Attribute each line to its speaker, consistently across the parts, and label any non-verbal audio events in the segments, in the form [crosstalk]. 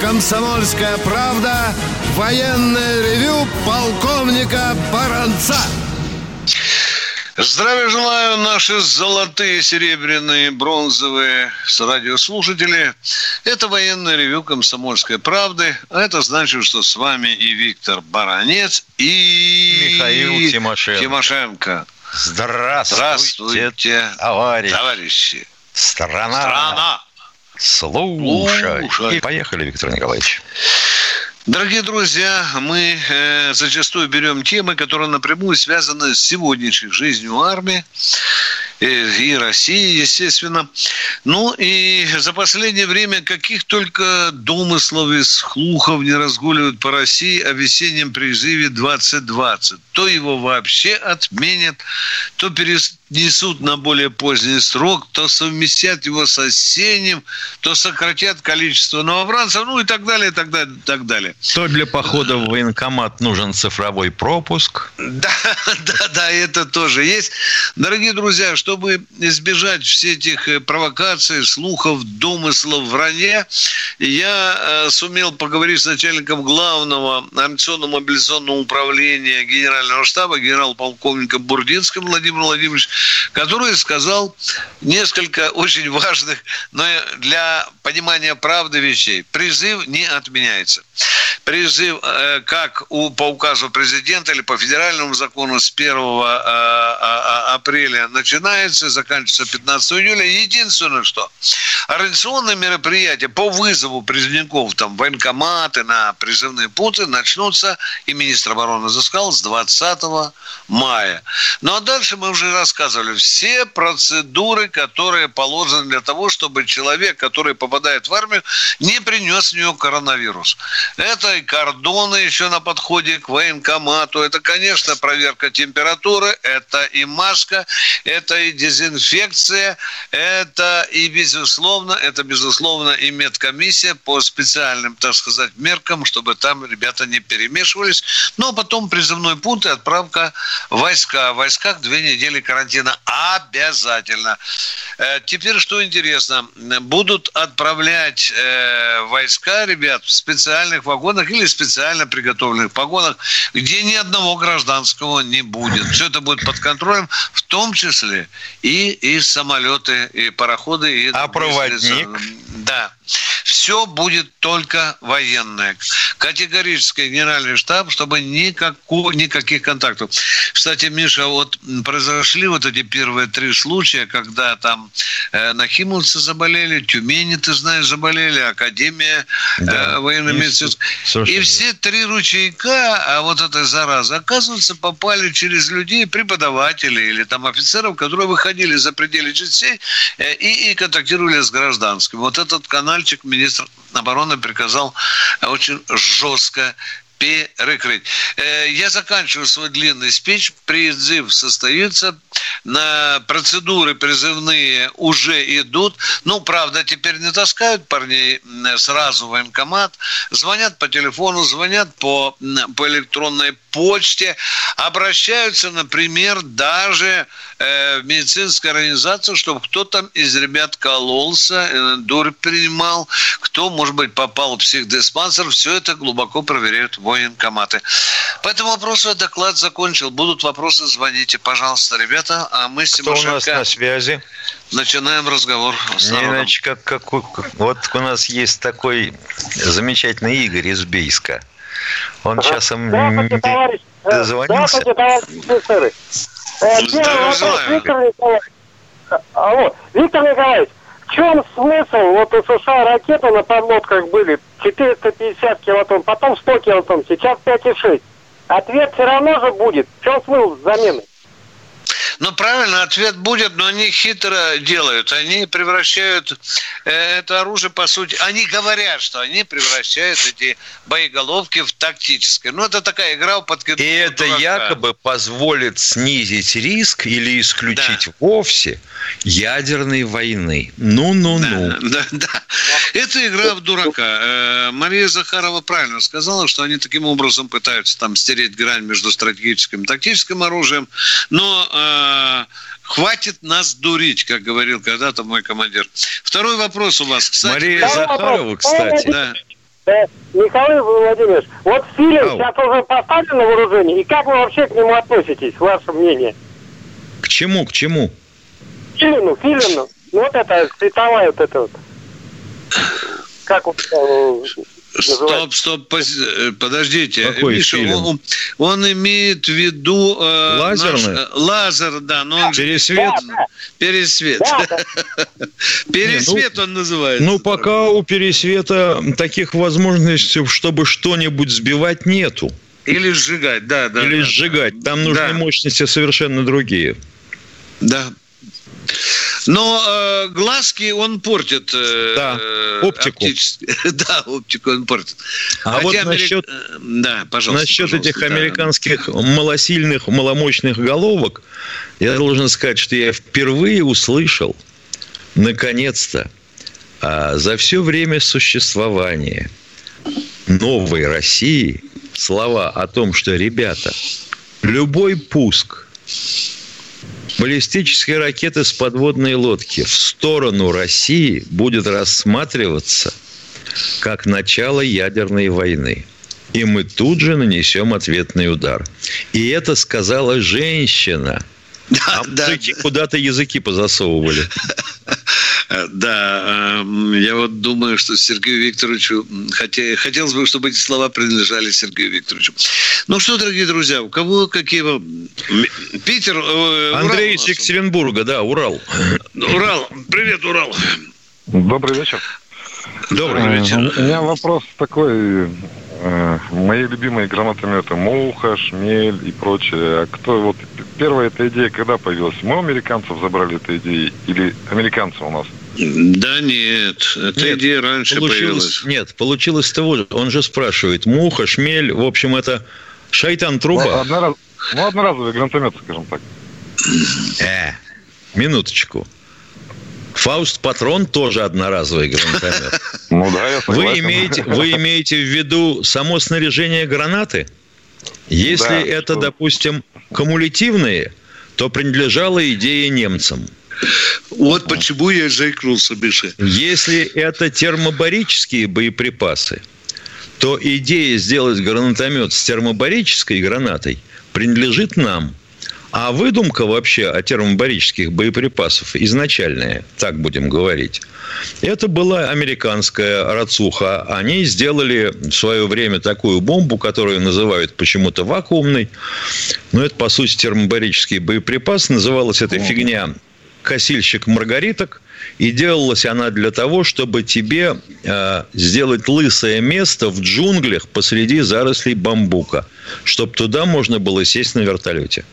Speaker 1: «Комсомольская правда» военное ревю полковника Баранца.
Speaker 2: Здравия желаю, наши золотые, серебряные, бронзовые радиослушатели. Это военное ревю «Комсомольской правды». А это значит, что с вами и Виктор Баранец, и...
Speaker 3: Михаил Тимошенко.
Speaker 2: Тимошенко.
Speaker 3: Здравствуйте,
Speaker 2: Здравствуйте,
Speaker 3: товарищ.
Speaker 2: товарищи.
Speaker 3: Страна.
Speaker 2: Страна.
Speaker 3: Слушай.
Speaker 2: Слушай.
Speaker 3: И поехали, Виктор Николаевич.
Speaker 2: Дорогие друзья, мы э, зачастую берем темы, которые напрямую связаны с сегодняшней жизнью армии э, и России, естественно. Ну и за последнее время каких только домыслов и слухов не разгуливают по России о весеннем призыве 2020. То его вообще отменят, то перенесут на более поздний срок, то совместят его с осенним, то сократят количество новобранцев, ну и так далее, и так далее, и так далее.
Speaker 3: То для похода в военкомат нужен цифровой пропуск. [laughs]
Speaker 2: Да, да, да, это тоже есть. Дорогие друзья, чтобы избежать всех этих э, провокаций, слухов, домыслов, вранья, я э, сумел поговорить с начальником главного организационно-мобилизационного управления Генерального штаба, генерал-полковника Бурдинским Владимир Владимирович, который сказал несколько очень важных, но для понимания правды вещей. Призыв не отменяется призыв э, как у, по указу президента или по федеральному закону с 1 э, апреля начинается, заканчивается 15 июля. Единственное, что организационные мероприятия по вызову призывников, там, военкоматы на призывные пункты начнутся, и министр обороны заскал, с 20 мая. Ну, а дальше мы уже рассказывали все процедуры, которые положены для того, чтобы человек, который попадает в армию, не принес в нее коронавирус. Это и кордоны еще на подходе к военкомату, это, конечно, проверка температуры, это и маска, это и дезинфекция, это и, безусловно, это, безусловно, и медкомиссия по специальным, так сказать, меркам, чтобы там ребята не перемешивались. Ну, а потом призывной пункт и отправка войска. В войсках две недели карантина обязательно. Э, теперь, что интересно, будут отправлять э, войска, ребят, в специальных вагонах или специально приготовленных вагонах, где ни одного гражданского не будет. Все это будет под контролем, в том числе и, и самолеты, и пароходы. И
Speaker 3: а проводник?
Speaker 2: Да. Все будет только военное. Категорически генеральный штаб, чтобы никакого, никаких контактов. Кстати, Миша, вот произошли вот эти первые три случая, когда там э, нахимовцы заболели, Тюмени, ты знаешь, заболели, Академия да. э, военно-медицинская. И все три ручейка, а вот этой заразы, оказывается, попали через людей, преподавателей или там офицеров, которые выходили за пределы частей э, и, и контактировали с гражданским. Вот этот канальчик министр обороны приказал очень жестко перекрыть. Э, я заканчиваю свой длинный спич. Призыв состоится. На процедуры призывные уже идут. Ну, правда, теперь не таскают парней сразу в военкомат. Звонят по телефону, звонят по, по электронной почте. Обращаются, например, даже э, в медицинскую организацию, чтобы кто-то из ребят кололся, э, дурь принимал, кто, может быть, попал в психдиспансер. Все это глубоко проверяют в военкоматы. По этому вопросу я доклад закончил. Будут вопросы, звоните, пожалуйста, ребята. А мы с
Speaker 3: Кто у нас на связи?
Speaker 2: Начинаем разговор с
Speaker 3: Не иначе, как, как, вот у нас есть такой замечательный Игорь из Бейска. Он часом
Speaker 4: Здравствуйте, товарищ.
Speaker 3: дозвонился.
Speaker 4: Здравствуйте, товарищ офицеры. Э, вопрос, Виктор Николаевич. Алло, Виктор Николаевич, в чем смысл? Вот у США ракеты на подлодках были 450 килотонн, потом 100 килотонн, сейчас 5,6. Ответ все равно же будет. В чем смысл замены?
Speaker 2: Ну, правильно, ответ будет, но они хитро делают. Они превращают э, это оружие, по сути, они говорят, что они превращают эти боеголовки в тактическое. Ну, это такая игра в подкидку
Speaker 3: И это дурака. якобы позволит снизить риск или исключить да. вовсе ядерной войны. Ну-ну-ну.
Speaker 2: Да, да, да. Это игра в дурака. Э, Мария Захарова правильно сказала, что они таким образом пытаются там стереть грань между стратегическим и тактическим оружием. Но э, хватит нас дурить, как говорил когда-то мой командир. Второй вопрос у вас,
Speaker 3: кстати. Мария Захарова, кстати.
Speaker 4: Да. Михаил Владимирович, вот фильм Ау. сейчас уже поставлен на вооружение, и как вы вообще к нему относитесь, ваше мнение?
Speaker 3: К чему, к чему?
Speaker 4: Филину, Филину. Ну вот это, световая вот это вот. Как вот,
Speaker 2: Стоп, стоп, э, подождите.
Speaker 3: Какой Миша?
Speaker 2: Он, он имеет в виду...
Speaker 3: Э, Лазерный?
Speaker 2: Наш, э, лазер, да. Но он
Speaker 3: пересвет? Да,
Speaker 2: Пересвет. [laughs] пересвет ну, он называется.
Speaker 3: Ну, пока у пересвета таких возможностей, чтобы что-нибудь сбивать, нету.
Speaker 2: Или сжигать, да, да.
Speaker 3: Или да. сжигать. Там нужны да. мощности совершенно другие.
Speaker 2: Да. Но э, глазки он портит. Э,
Speaker 3: да, оптику. [laughs]
Speaker 2: да, оптику он портит.
Speaker 3: А Хотя вот Америк... насчет, э, да, пожалуйста, насчет пожалуйста, этих да. американских малосильных, маломощных головок, я должен сказать, что я впервые услышал, наконец-то, а, за все время существования новой России слова о том, что, ребята, любой пуск баллистической ракеты с подводной лодки в сторону России будет рассматриваться как начало ядерной войны. И мы тут же нанесем ответный удар. И это сказала женщина. А да, куда-то языки позасовывали. [laughs]
Speaker 2: Да, эм, я вот думаю, что Сергею Викторовичу хотелось бы, чтобы эти слова принадлежали Сергею Викторовичу. Ну что, дорогие друзья, у кого какие... Питер...
Speaker 3: Э, Андрей из Екатеринбурга, да, Урал.
Speaker 2: Урал. Привет, Урал.
Speaker 5: Добрый вечер.
Speaker 2: Добрый э, вечер.
Speaker 5: У меня вопрос такой. Э, мои любимые гранатометы Муха, Шмель и прочее. А кто вот первая эта идея когда появилась? Мы у американцев забрали эту идею или американцы у нас?
Speaker 2: Да нет, эта нет, идея раньше
Speaker 3: получилось, появилась. Нет, получилось того же. Он же спрашивает. Муха, Шмель, в общем, это шайтан труба. Ну,
Speaker 5: однораз... ну одноразовый гранатомет, скажем так.
Speaker 3: Э, минуточку. Фауст Патрон тоже одноразовый гранатомет. [laughs]
Speaker 5: Ну да, я
Speaker 3: вы имеете, вы имеете в виду само снаряжение гранаты? Если да, это, что... допустим, кумулятивные, то принадлежала идея немцам.
Speaker 2: Вот почему я заикнулся, Миша.
Speaker 3: Если это термобарические боеприпасы, то идея сделать гранатомет с термобарической гранатой принадлежит нам. А выдумка вообще о термобарических боеприпасах изначальная, так будем говорить, это была американская рацуха. Они сделали в свое время такую бомбу, которую называют почему-то вакуумной. Но это, по сути, термобарический боеприпас. Называлась эта фигня косильщик маргариток. И делалась она для того, чтобы тебе э, сделать лысое место в джунглях посреди зарослей бамбука, чтобы туда можно было сесть на вертолете.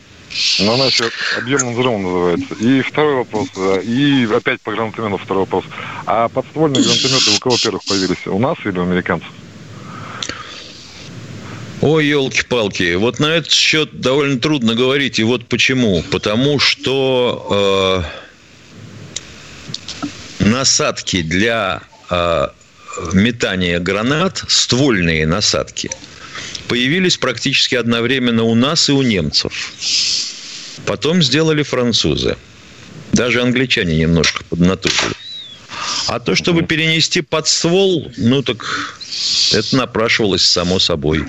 Speaker 5: Ну, значит, объемным взрывом называется. И второй вопрос, и опять по гранатомету второй вопрос. А подствольные гранатометы у кого первых появились? У нас или у американцев?
Speaker 3: Ой, елки-палки, вот на этот счет довольно трудно говорить. И вот почему. Потому что э, насадки для э, метания гранат, ствольные насадки – появились практически одновременно у нас и у немцев. Потом сделали французы. Даже англичане немножко поднатужили. А то, чтобы перенести под ствол, ну так это напрашивалось само собой.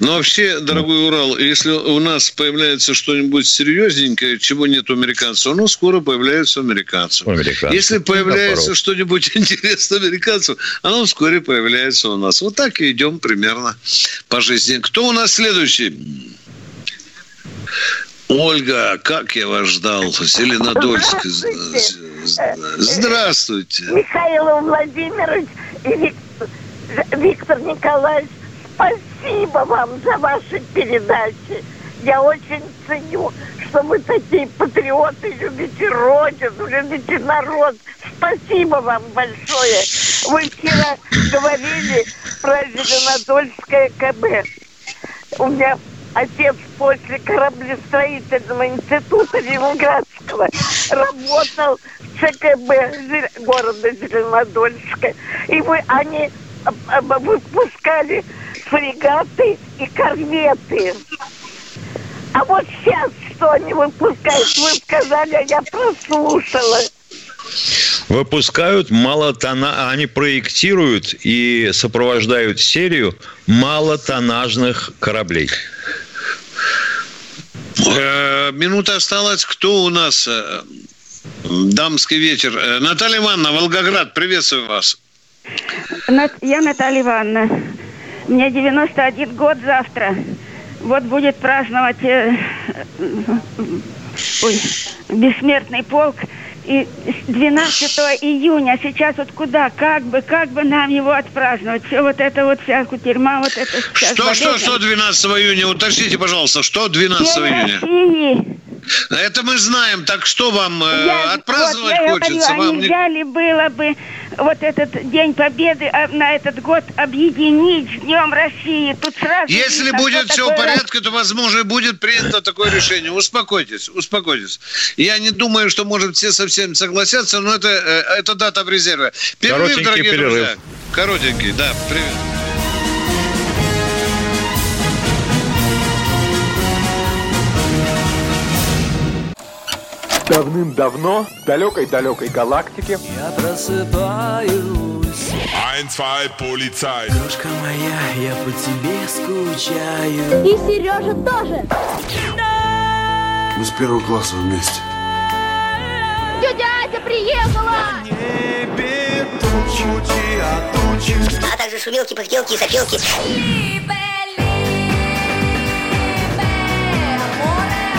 Speaker 2: Но вообще, дорогой Урал, если у нас появляется что-нибудь серьезненькое, чего нет у американцев, оно скоро появляется у американцев. У американцев. Если появляется что-нибудь [laughs] интересное американцев, оно вскоре появляется у нас. Вот так и идем примерно по жизни. Кто у нас следующий? Ольга, как я вас ждал, Зеленодольск.
Speaker 6: Здравствуйте. Здравствуйте. Михаил Владимирович и Виктор, Виктор Николаевич Спасибо вам за ваши передачи. Я очень ценю, что вы такие патриоты, любите Родину, любите народ. Спасибо вам большое. Вы вчера говорили про Зеленодольское КБ. У меня отец после кораблестроительного института Ленинградского работал в ЦКБ города Зеленодольска. И вы, они выпускали фрегаты и корветы. А вот сейчас что они выпускают, вы сказали, а я прослушала.
Speaker 3: выпускают малотона... Они проектируют и сопровождают серию малотонажных кораблей.
Speaker 2: Э, минута осталась. Кто у нас? Э, дамский вечер. Э, Наталья Ивановна, Волгоград, приветствую вас.
Speaker 7: Я Наталья Ивановна. Мне 91 год завтра. Вот будет праздновать э, ой, бессмертный полк. И 12 июня, сейчас вот куда, как бы, как бы нам его отпраздновать? Все вот это вот, вся кутерьма, вот это
Speaker 2: сейчас. Что, что, что 12 июня? Уточните, пожалуйста, что 12 День июня? России. Это мы знаем. Так что вам э, я, отпраздновать вот, хочется?
Speaker 7: Говорю, вам нельзя ли было бы вот этот День Победы а, на этот год объединить с Днем России? Тут сразу
Speaker 2: Если видно, будет все в порядке, то, возможно, будет принято такое решение. Успокойтесь, успокойтесь. Я не думаю, что, может, все совсем согласятся, но это, э, это дата в резерве.
Speaker 3: Перерыв, дорогие перерыв. друзья.
Speaker 2: Коротенький, да. Привет.
Speaker 8: Давным-давно в далекой-далекой галактике
Speaker 9: Я просыпаюсь
Speaker 10: Ein, zwei, полицай
Speaker 9: Дружка моя, я по тебе скучаю
Speaker 11: И Сережа тоже
Speaker 12: Мы с первого класса вместе
Speaker 11: Тетя Ася приехала!
Speaker 9: Небе тучи, а тучи
Speaker 13: А также шумелки, пыхтелки и сопелки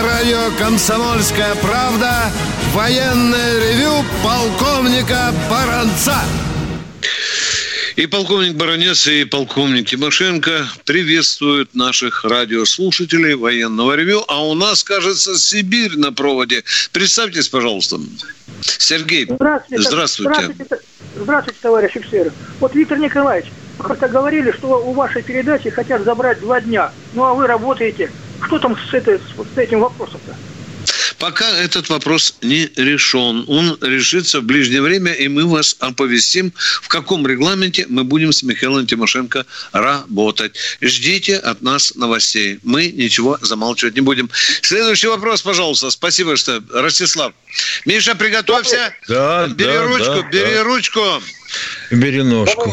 Speaker 1: На радио «Комсомольская правда» военное ревю полковника Баранца.
Speaker 2: И полковник Баранец, и полковник Тимошенко приветствуют наших радиослушателей военного ревю. А у нас, кажется, Сибирь на проводе. Представьтесь, пожалуйста. Сергей, здравствуйте. Здравствуйте,
Speaker 14: здравствуйте, здравствуйте товарищ офицер. Вот Виктор Николаевич, как-то говорили, что у вашей передачи хотят забрать два дня. Ну, а вы работаете что там с, этой, с этим вопросом-то?
Speaker 2: Пока этот вопрос не решен. Он решится в ближнее время, и мы вас оповестим, в каком регламенте мы будем с Михаилом Тимошенко работать. Ждите от нас новостей. Мы ничего замалчивать не будем. Следующий вопрос, пожалуйста. Спасибо, что... Ростислав. Миша, приготовься.
Speaker 3: Да,
Speaker 2: бери
Speaker 3: да,
Speaker 2: ручку,
Speaker 3: да,
Speaker 2: бери
Speaker 3: да.
Speaker 2: ручку.
Speaker 3: Бери ножку.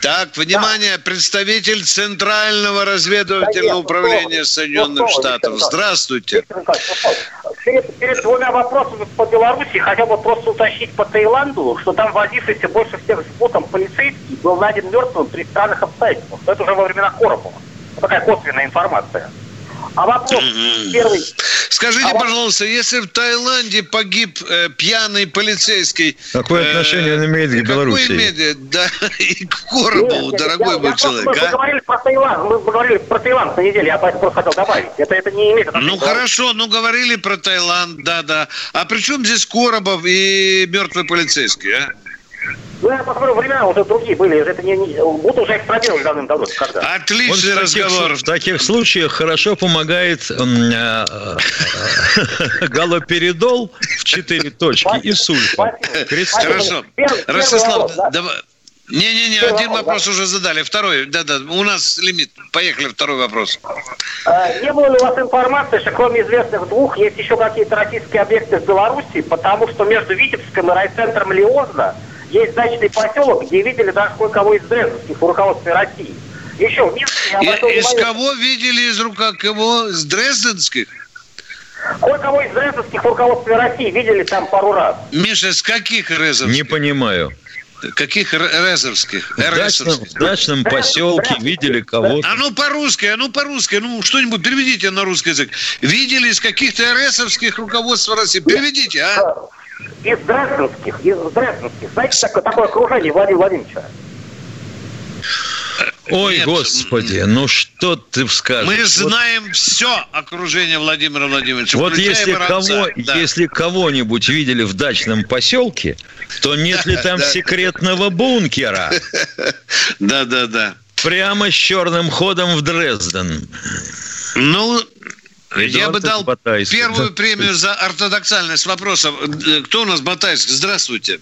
Speaker 2: Так, внимание, представитель Центрального разведывательного управления Соединенных Штатов. Здравствуйте.
Speaker 15: Перед, перед двумя вопросами по Беларуси хотел бы просто уточнить по Таиланду, что там возившийся больше всех с путом полицейский был найден мертвым при странных обстоятельствах. Это уже во времена Коробова. Такая косвенная информация. А вопрос первый.
Speaker 2: Скажите, а пожалуйста, если в Таиланде погиб э, пьяный полицейский...
Speaker 3: Какое э, отношение он имеет к Беларуси?
Speaker 2: Какое имеет, да, [laughs] и к Коробову, нет, дорогой я, мой я человек,
Speaker 15: мы,
Speaker 2: а?
Speaker 15: говорили про Таиланд, мы говорили про Таиланд на неделе, я просто хотел добавить. Это, это не имеет отношения.
Speaker 2: Ну, хорошо, ну, говорили про Таиланд, да-да. А при чем здесь Коробов и мертвый полицейский, а?
Speaker 15: Ну, я посмотрю, времена уже другие были. Это не, не, будто уже экспробировали давным-давно. Когда?
Speaker 2: Отличный вот разговор.
Speaker 3: В таких случаях хорошо помогает э, э, [laughs] галоперидол в четыре точки и сульфа.
Speaker 2: Хорошо. Ростислав, давай. Не-не-не, один вопрос уже задали. Второй, да-да, у нас лимит. Поехали, второй вопрос.
Speaker 15: Не было ли у вас информации, что кроме известных двух, есть еще какие-то российские объекты в Беларуси, потому что между Витебском и райцентром Лиозна есть дачный поселок, где видели даже кое-кого из Дрезденских в руководстве России. Еще в Минске я
Speaker 2: обратил Из кого видели из рука кого? Из Дрезденских?
Speaker 15: Кое-кого из Дрезденских в руководстве России видели там пару раз.
Speaker 2: Миша, с каких Резовских?
Speaker 3: Не понимаю.
Speaker 2: Каких резовских?
Speaker 3: В дачном, в дачном поселке видели кого-то.
Speaker 2: А ну по-русски, а ну по-русски, ну что-нибудь переведите на русский язык. Видели из каких-то РСовских руководств России? Переведите, а?
Speaker 15: Из Дрезденских, из Дрезденских. Знаете, такое, такое окружение Владимира Владимировича?
Speaker 3: Ой,
Speaker 2: Нет.
Speaker 3: господи, ну что ты скажешь?
Speaker 2: Мы
Speaker 3: Вот-
Speaker 2: знаем все окружение Владимира Владимировича.
Speaker 3: Вот если, кого,
Speaker 2: Да.
Speaker 3: если кого-нибудь видели в дачном поселке, то нет ли там
Speaker 2: Да.
Speaker 3: секретного бункера? [laughs]
Speaker 2: Да, да, да.
Speaker 3: Прямо с черным ходом в Дрезден.
Speaker 2: Ну, я бы дал
Speaker 3: Батайский,
Speaker 2: первую премию за ортодоксальность вопросов. Э, Кто у нас Батайск? Здравствуйте.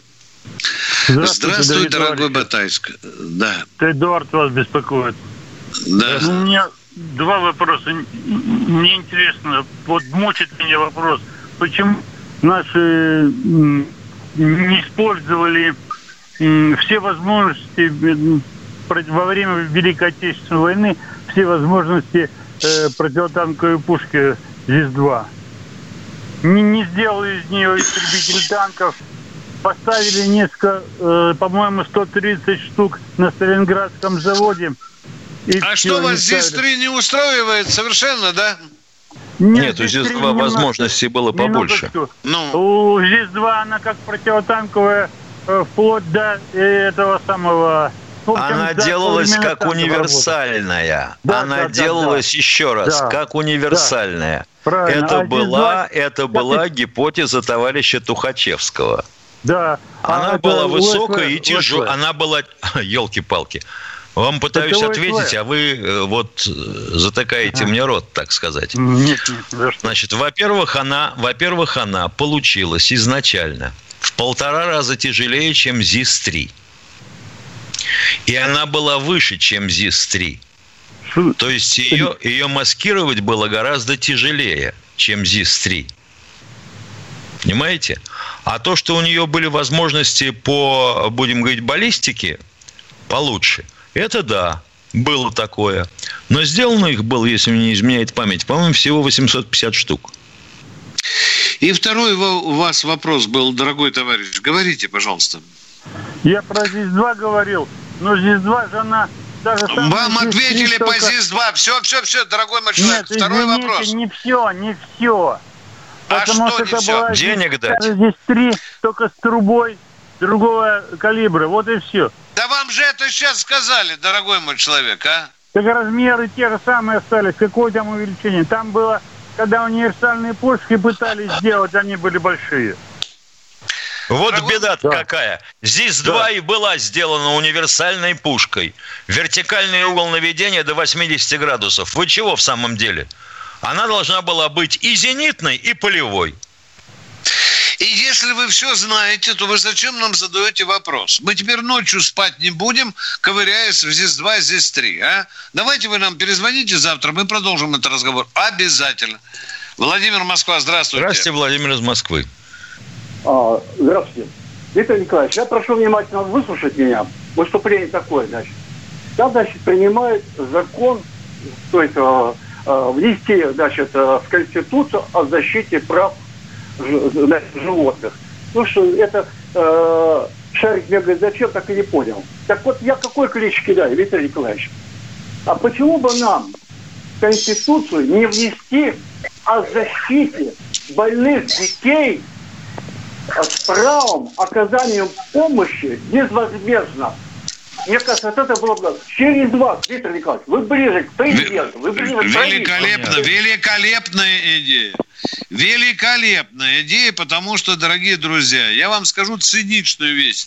Speaker 16: Здравствуйте,
Speaker 2: Здравствуй, дорогой. Батайск. Да,
Speaker 16: Эдуард вас беспокоит.
Speaker 2: да.
Speaker 16: У меня два вопроса. Мне интересно, вот мучит меня вопрос, почему наши не использовали все возможности во время Великой Отечественной войны, все возможности э, противотанковой пушки ЗИС-2. Не, не сделали из нее истребитель танков, поставили несколько, э, по-моему, 130 штук на Сталинградском заводе. И
Speaker 2: А что вас здесь
Speaker 16: ставили.
Speaker 2: три не устраивает совершенно, да?
Speaker 3: Нет,
Speaker 16: три
Speaker 3: два
Speaker 16: немножко.
Speaker 3: возможности было побольше.
Speaker 16: Минуточку.
Speaker 2: Ну,
Speaker 16: У ЗИС-2 она как противотанковая э, вплоть до э, этого самого... общем,
Speaker 3: Она делалась как универсальная.
Speaker 16: Да,
Speaker 3: Она
Speaker 16: да, да,
Speaker 3: делалась
Speaker 16: да.
Speaker 3: еще раз,
Speaker 16: Да,
Speaker 3: как универсальная.
Speaker 16: Правильно.
Speaker 3: Это
Speaker 16: А
Speaker 3: была,
Speaker 16: ЗИС-2
Speaker 3: это была гипотеза товарища Тухачевского.
Speaker 16: Да.
Speaker 3: Она
Speaker 16: А
Speaker 3: была высокая и тяжелая. Она была... [laughs] Елки-палки. Вам пытаюсь
Speaker 16: Это
Speaker 3: ответить, а вы э, вот э, затыкаете
Speaker 16: Ага.
Speaker 3: мне рот, так сказать.
Speaker 16: Нет, нет.
Speaker 3: Значит, во-первых, она, во-первых, она получилась изначально в полтора раза тяжелее, чем ЗИС-3. И она была выше, чем ЗИС-3. То есть ее, ее маскировать было гораздо тяжелее, чем ЗИС-3. Понимаете? А то, что у нее были возможности по, будем говорить, баллистике получше, это да, было такое. Но сделано их было, если мне не изменяет память, по-моему, всего 850 штук.
Speaker 2: и второй у вас вопрос был, дорогой товарищ. Говорите, пожалуйста.
Speaker 16: Я про ЗИС-2 говорил, но ЗИС-2 же она даже...
Speaker 2: Вам
Speaker 16: ЗИС-3
Speaker 2: ответили по
Speaker 16: только-
Speaker 2: ЗИС-2. Все, все, все, дорогой мой человек.
Speaker 16: Нет,
Speaker 2: Второй
Speaker 16: извините,
Speaker 2: вопрос.
Speaker 16: не все, не все.
Speaker 2: А
Speaker 16: Потому
Speaker 2: что
Speaker 16: что
Speaker 2: не
Speaker 16: была
Speaker 3: Денег дать?
Speaker 16: здесь три, только с трубой другого калибра. Вот и все.
Speaker 2: Да вам же это сейчас сказали, дорогой мой человек, а?
Speaker 16: Так размеры те же самые остались. Какое там увеличение? Там было, когда универсальные пушки пытались сделать, они были большие.
Speaker 3: Вот беда какая. ЗИС-2 и была сделана универсальной пушкой. Вертикальный угол наведения до 80 градусов. Вы чего в самом деле? Она должна была быть и зенитной, и полевой.
Speaker 2: И если вы все знаете, то вы зачем нам задаете вопрос? Мы теперь ночью спать не будем, ковыряясь в ЗИС-2, ЗИС-3, а? Давайте вы нам перезвоните завтра, мы продолжим этот разговор. Обязательно. Владимир Москва, здравствуйте.
Speaker 3: Здравствуйте, Владимир из Москвы.
Speaker 17: А, здравствуйте. Виктор Николаевич, я прошу внимательно выслушать меня. Выступление такое, значит. Там, значит, принимают закон, то есть э, э, внести, значит, в Конституцию о защите прав животных. Ну что, это э, шарик мне говорит, зачем, так и не понял. Так вот, я какой клич кидаю, Виктор Николаевич? А почему бы нам в Конституцию не внести о защите больных детей правом оказания помощи безвозмездно. Мне кажется, вот это было бы через вас, Виктор Николаевич. Вы ближе к президенту, вы ближе к
Speaker 2: Великолепно, великолепная идея. Великолепная идея, потому что, дорогие друзья, я вам скажу циничную вещь.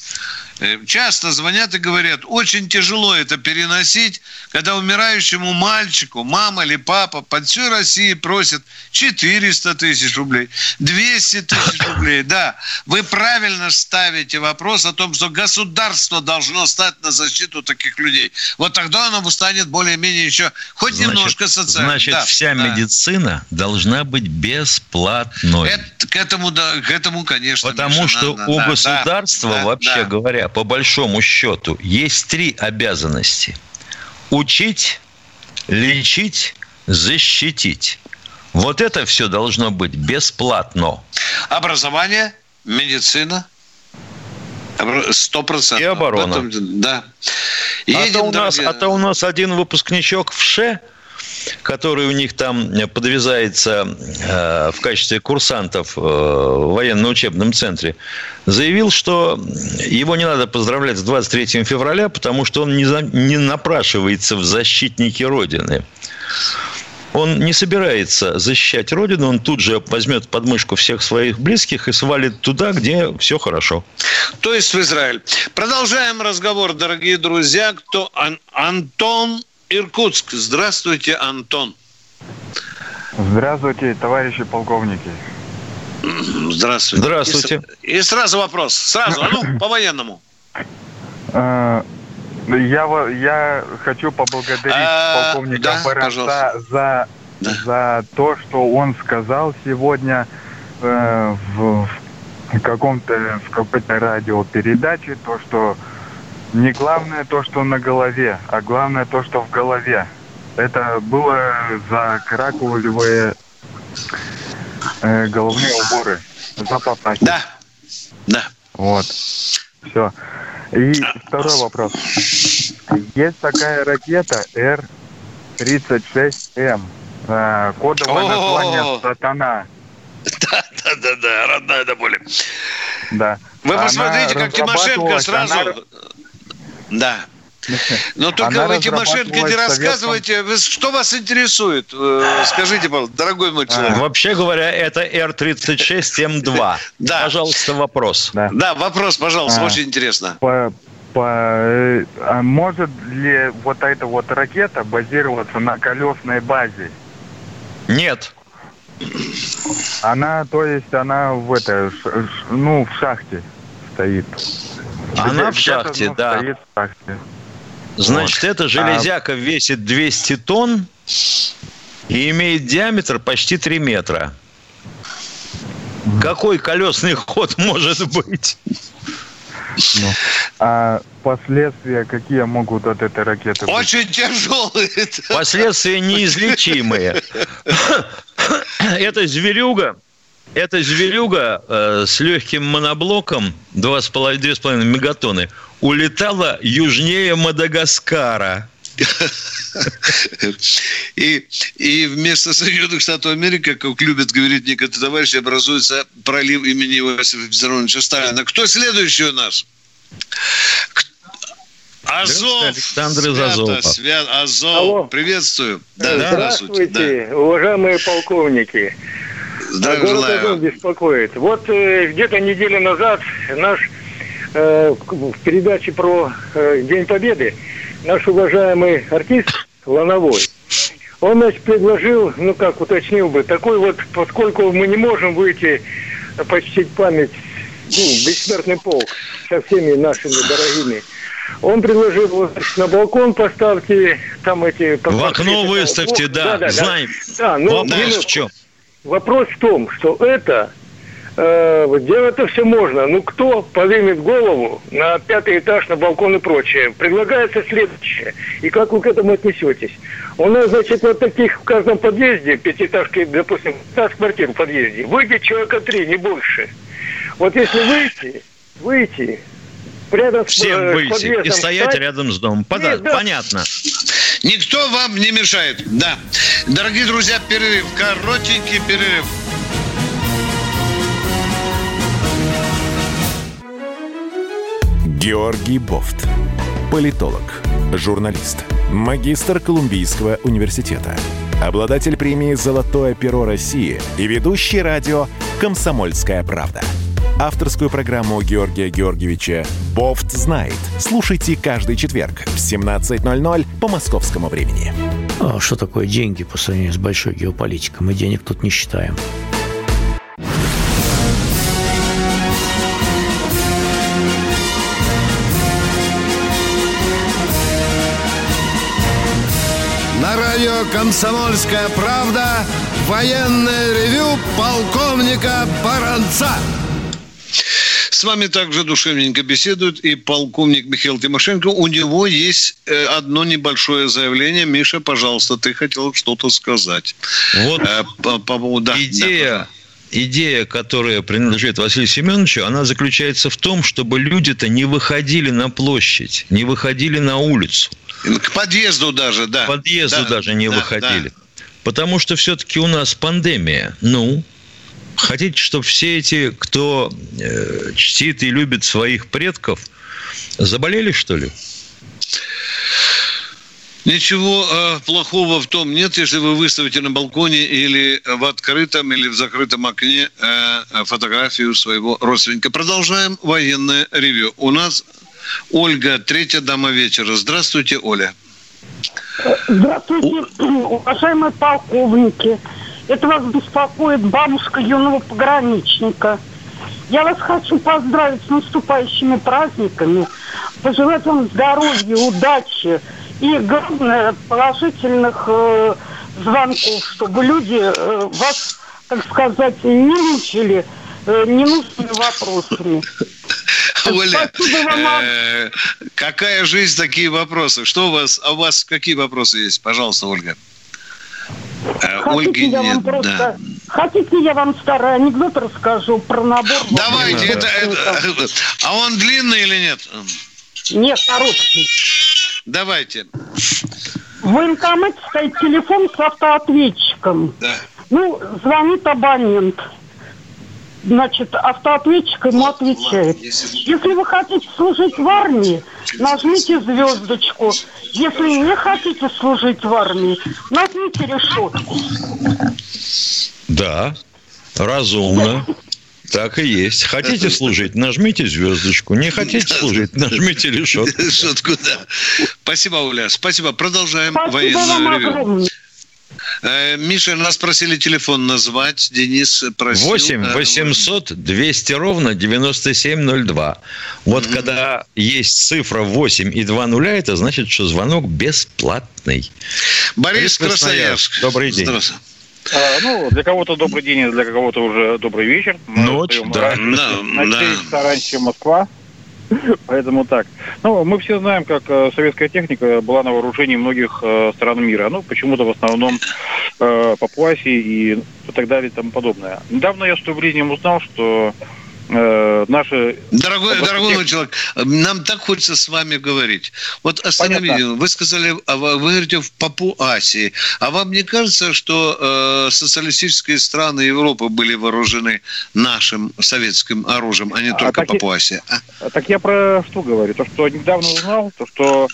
Speaker 2: Э, Часто звонят и говорят, очень тяжело это переносить, когда умирающему мальчику мама или папа под всей России просят 400 тысяч рублей, 200 тысяч рублей. Да, вы правильно ставите вопрос о том, что государство должно стать на защиту таких людей. Вот тогда оно станет более-менее еще хоть
Speaker 3: Значит,
Speaker 2: немножко социальным.
Speaker 3: Значит,
Speaker 2: Да,
Speaker 3: вся
Speaker 2: да.
Speaker 3: медицина должна быть бесплатной.
Speaker 2: Это- к этому, да, к этому, конечно.
Speaker 3: Потому
Speaker 2: Миша,
Speaker 3: что
Speaker 2: надо,
Speaker 3: у
Speaker 2: да,
Speaker 3: государства,
Speaker 2: да,
Speaker 3: вообще
Speaker 2: да.
Speaker 3: говоря, по большому счету, есть три обязанности. Учить, лечить, защитить. Вот это все должно быть бесплатно.
Speaker 2: Образование, медицина. Сто процентов.
Speaker 3: И оборона.
Speaker 2: Да.
Speaker 3: а,
Speaker 2: Едем,
Speaker 3: то у нас,
Speaker 2: дорогие.
Speaker 3: а то у нас один выпускничок в ШЕ который у них там подвязается э, в качестве курсантов э, в военно-учебном центре, заявил, что его не надо поздравлять с 23 февраля, потому что он не, не напрашивается в защитники Родины. Он не собирается защищать Родину, он тут же возьмет подмышку всех своих близких и свалит туда, где все хорошо.
Speaker 2: То есть в Израиль. Продолжаем разговор, дорогие друзья. Кто? Ан- Антон Иркутск. Здравствуйте, Антон.
Speaker 18: Здравствуйте, товарищи полковники.
Speaker 2: Здравствуйте.
Speaker 3: Здравствуйте.
Speaker 2: И, и сразу вопрос. Сразу, а ну, [coughs] по-военному.
Speaker 18: Э, Я, я хочу поблагодарить
Speaker 2: А,
Speaker 18: полковника
Speaker 2: да, пожалуйста.
Speaker 18: за, за то, что он сказал сегодня э, в, в каком-то в какой-то радиопередаче, то, что не главное то, что на голове, а главное то, что в голове. Это было за каракулевые э, головные уборы. За папахи.
Speaker 2: Да. Да.
Speaker 18: Вот. Все. И второй вопрос. Есть такая ракета Р-36М. э, Кодовое
Speaker 2: О-о-о.
Speaker 18: название «Сатана».
Speaker 2: Да-да-да, родная до боли.
Speaker 18: Да.
Speaker 2: Вы посмотрите, как Тимошенко сразу...
Speaker 18: она-
Speaker 2: Да. Но [laughs] только
Speaker 18: Она
Speaker 2: вы, Тимошенко, не рассказывайте, вы- что вас интересует? Э, Скажите, пожалуйста, дорогой мой человек.
Speaker 3: Вообще говоря, это Р-36М2. [laughs]
Speaker 2: Да.
Speaker 3: Пожалуйста, вопрос.
Speaker 2: Да, вопрос, пожалуйста,
Speaker 18: А.
Speaker 2: очень интересно.
Speaker 18: По, по, э, а может ли вот эта вот ракета базироваться на колесной базе?
Speaker 3: Нет.
Speaker 18: Она, то есть, она в это, ну, в шахте стоит.
Speaker 3: Она в шахте, да.
Speaker 18: Стоит в шахте.
Speaker 3: Значит,
Speaker 18: Вот.
Speaker 3: эта железяка весит 200 тонн и имеет диаметр почти 3 метра. Какой колесный ход может быть?
Speaker 18: Ну, а последствия какие могут от этой ракеты быть?
Speaker 2: Очень тяжелый.
Speaker 3: Последствия неизлечимые. [laughs] [coughs] Эта зверюга, эта зверюга э, с легким моноблоком 2,5 2,5 мегатонны улетала южнее Мадагаскара. [laughs]
Speaker 2: И, и вместо Соединенных Штатов Америки, как любят говорить некоторые товарищи, образуется пролив имени Иосифа Виссарионовича Сталина. Кто следующий у нас? Азов.
Speaker 3: Александр из
Speaker 2: Свято,
Speaker 3: Азова.
Speaker 2: свя- Азов.
Speaker 14: Алло.
Speaker 2: Приветствую. Да,
Speaker 14: Здравствуйте, уважаемые полковники.
Speaker 2: Здравия
Speaker 14: А город
Speaker 2: желаю.
Speaker 14: Азов беспокоит. Вот э, где-то неделю назад наш э, в передаче про э, День Победы наш уважаемый артист Лановой, он, значит, предложил, ну как, уточнил бы, такой вот, поскольку мы не можем выйти э, почтить память, ну, бессмертный полк со всеми нашими дорогими, он предложил, вот, значит, на балкон поставьте там эти...
Speaker 3: В окно выставьте, да, знаем.
Speaker 14: Да, ну,
Speaker 3: Вопрос
Speaker 14: минутку.
Speaker 3: в чем?
Speaker 14: Вопрос в том, что это э, делать-то все можно. Ну кто поднимет голову на пятый этаж, на балкон и прочее? Предлагается следующее. И как вы к этому отнесетесь? У нас, значит, вот таких в каждом подъезде, пятиэтажки, допустим, 15 квартир в подъезде, выйдет человека три, не больше. Вот если выйти, выйти, рядом э,
Speaker 3: Всем
Speaker 14: с
Speaker 3: выйти и стоять рядом с домом. Пода-
Speaker 14: Нет, да.
Speaker 3: Понятно.
Speaker 2: Никто вам не мешает. Да. Дорогие друзья, перерыв. Коротенький перерыв.
Speaker 19: Георгий Бофт. Политолог, журналист, магистр Колумбийского университета, обладатель премии «Золотое перо России» и ведущий радио «Комсомольская правда». Авторскую программу Георгия Георгиевича «Бофт знает». Слушайте каждый четверг в 17.00 по московскому времени.
Speaker 20: А что такое деньги по сравнению с большой геополитикой? Мы денег тут не считаем.
Speaker 1: На радио «Комсомольская правда» военное ревю полковника Баранца.
Speaker 2: С вами также душевненько беседует и полковник Михаил Тимошенко. У него есть э, одно небольшое заявление. Миша, пожалуйста, ты хотел что-то сказать.
Speaker 3: Вот
Speaker 2: Э, по, по поводу- да,
Speaker 3: идея, идея, которая принадлежит Василию Семеновичу, она заключается в том, чтобы люди-то не выходили на площадь, не выходили на улицу.
Speaker 2: К подъезду даже, да.
Speaker 3: К подъезду
Speaker 2: Да,
Speaker 3: даже не
Speaker 2: да,
Speaker 3: выходили. Потому что все-таки у нас пандемия. Ну, хотите, чтобы все эти, кто э, чтит и любит своих предков, заболели, что ли?
Speaker 2: Ничего э, плохого в том нет, если вы выставите на балконе или в открытом, или в закрытом окне э, фотографию своего родственника. Продолжаем военное ревю. У нас Ольга, третья дама вечера. Здравствуйте, Оля.
Speaker 21: Здравствуйте, уважаемые полковники. Это вас беспокоит бабушка юного пограничника. Я вас хочу поздравить с наступающими праздниками, пожелать вам здоровья, удачи и, главное, положительных э, звонков, чтобы люди э, вас, так сказать, не мучили э, ненужными вопросами. [laughs]
Speaker 2: Оля, э, какая жизнь, такие вопросы? Что у вас, а у вас какие вопросы есть? Пожалуйста, Ольга. Э,
Speaker 21: Хотите,
Speaker 2: Ольги
Speaker 21: я
Speaker 2: нет,
Speaker 21: вам просто...
Speaker 2: да.
Speaker 21: Хотите, я вам старый анекдот расскажу про набор...
Speaker 2: Давайте, это, это- А он длинный или нет?
Speaker 21: Нет, короткий.
Speaker 2: Давайте.
Speaker 21: В военкомате стоит телефон с автоответчиком.
Speaker 2: Да.
Speaker 21: Ну, звонит абонент. Значит, автоответчик ему отвечает. Если вы хотите служить в армии, нажмите звездочку. Если не хотите служить в армии, нажмите решетку.
Speaker 3: Да, разумно. Так и есть. Хотите служить, нажмите звездочку. Не хотите служить, нажмите решетку.
Speaker 2: Решетку, да. Спасибо, Оля. Спасибо. Продолжаем
Speaker 21: Спасибо
Speaker 2: военное
Speaker 21: вам
Speaker 2: ревю.
Speaker 21: огромное.
Speaker 2: Э, Миша, нас просили телефон назвать. Денис просил.
Speaker 3: 8
Speaker 2: э,
Speaker 3: 800 200 ровно 9702. Вот когда есть цифра 8 и 2 нуля, это значит, что звонок бесплатный.
Speaker 2: Борис
Speaker 3: Борис Красноярск.
Speaker 2: Красноярск.
Speaker 3: Добрый день.
Speaker 2: Здравствуйте.
Speaker 22: А, ну, для кого-то добрый день, а для кого-то уже добрый вечер. Мы
Speaker 3: Ночь,
Speaker 22: встаем
Speaker 3: да.
Speaker 22: раньше-
Speaker 2: Да,
Speaker 22: на
Speaker 2: да.
Speaker 22: 4 часа раньше, Москва. [laughs] Поэтому так. Ну, мы все знаем, как э, советская техника была на вооружении многих э, стран мира. Ну, почему-то в основном э, Папуасии и так далее и тому подобное. Недавно я с удивлением узнал, что э, наши...
Speaker 2: Дорогой,
Speaker 22: области
Speaker 2: дорогой мой человек, нам так хочется с вами говорить. Вот остановите. Вы сказали, а вы говорите в Папуасии. А вам не кажется, что э, социалистические страны Европы были вооружены нашим советским оружием, а не
Speaker 22: А
Speaker 2: только
Speaker 22: так и-
Speaker 2: Папуасия? А?
Speaker 22: А Так я про что говорю? То, что недавно узнал, то, что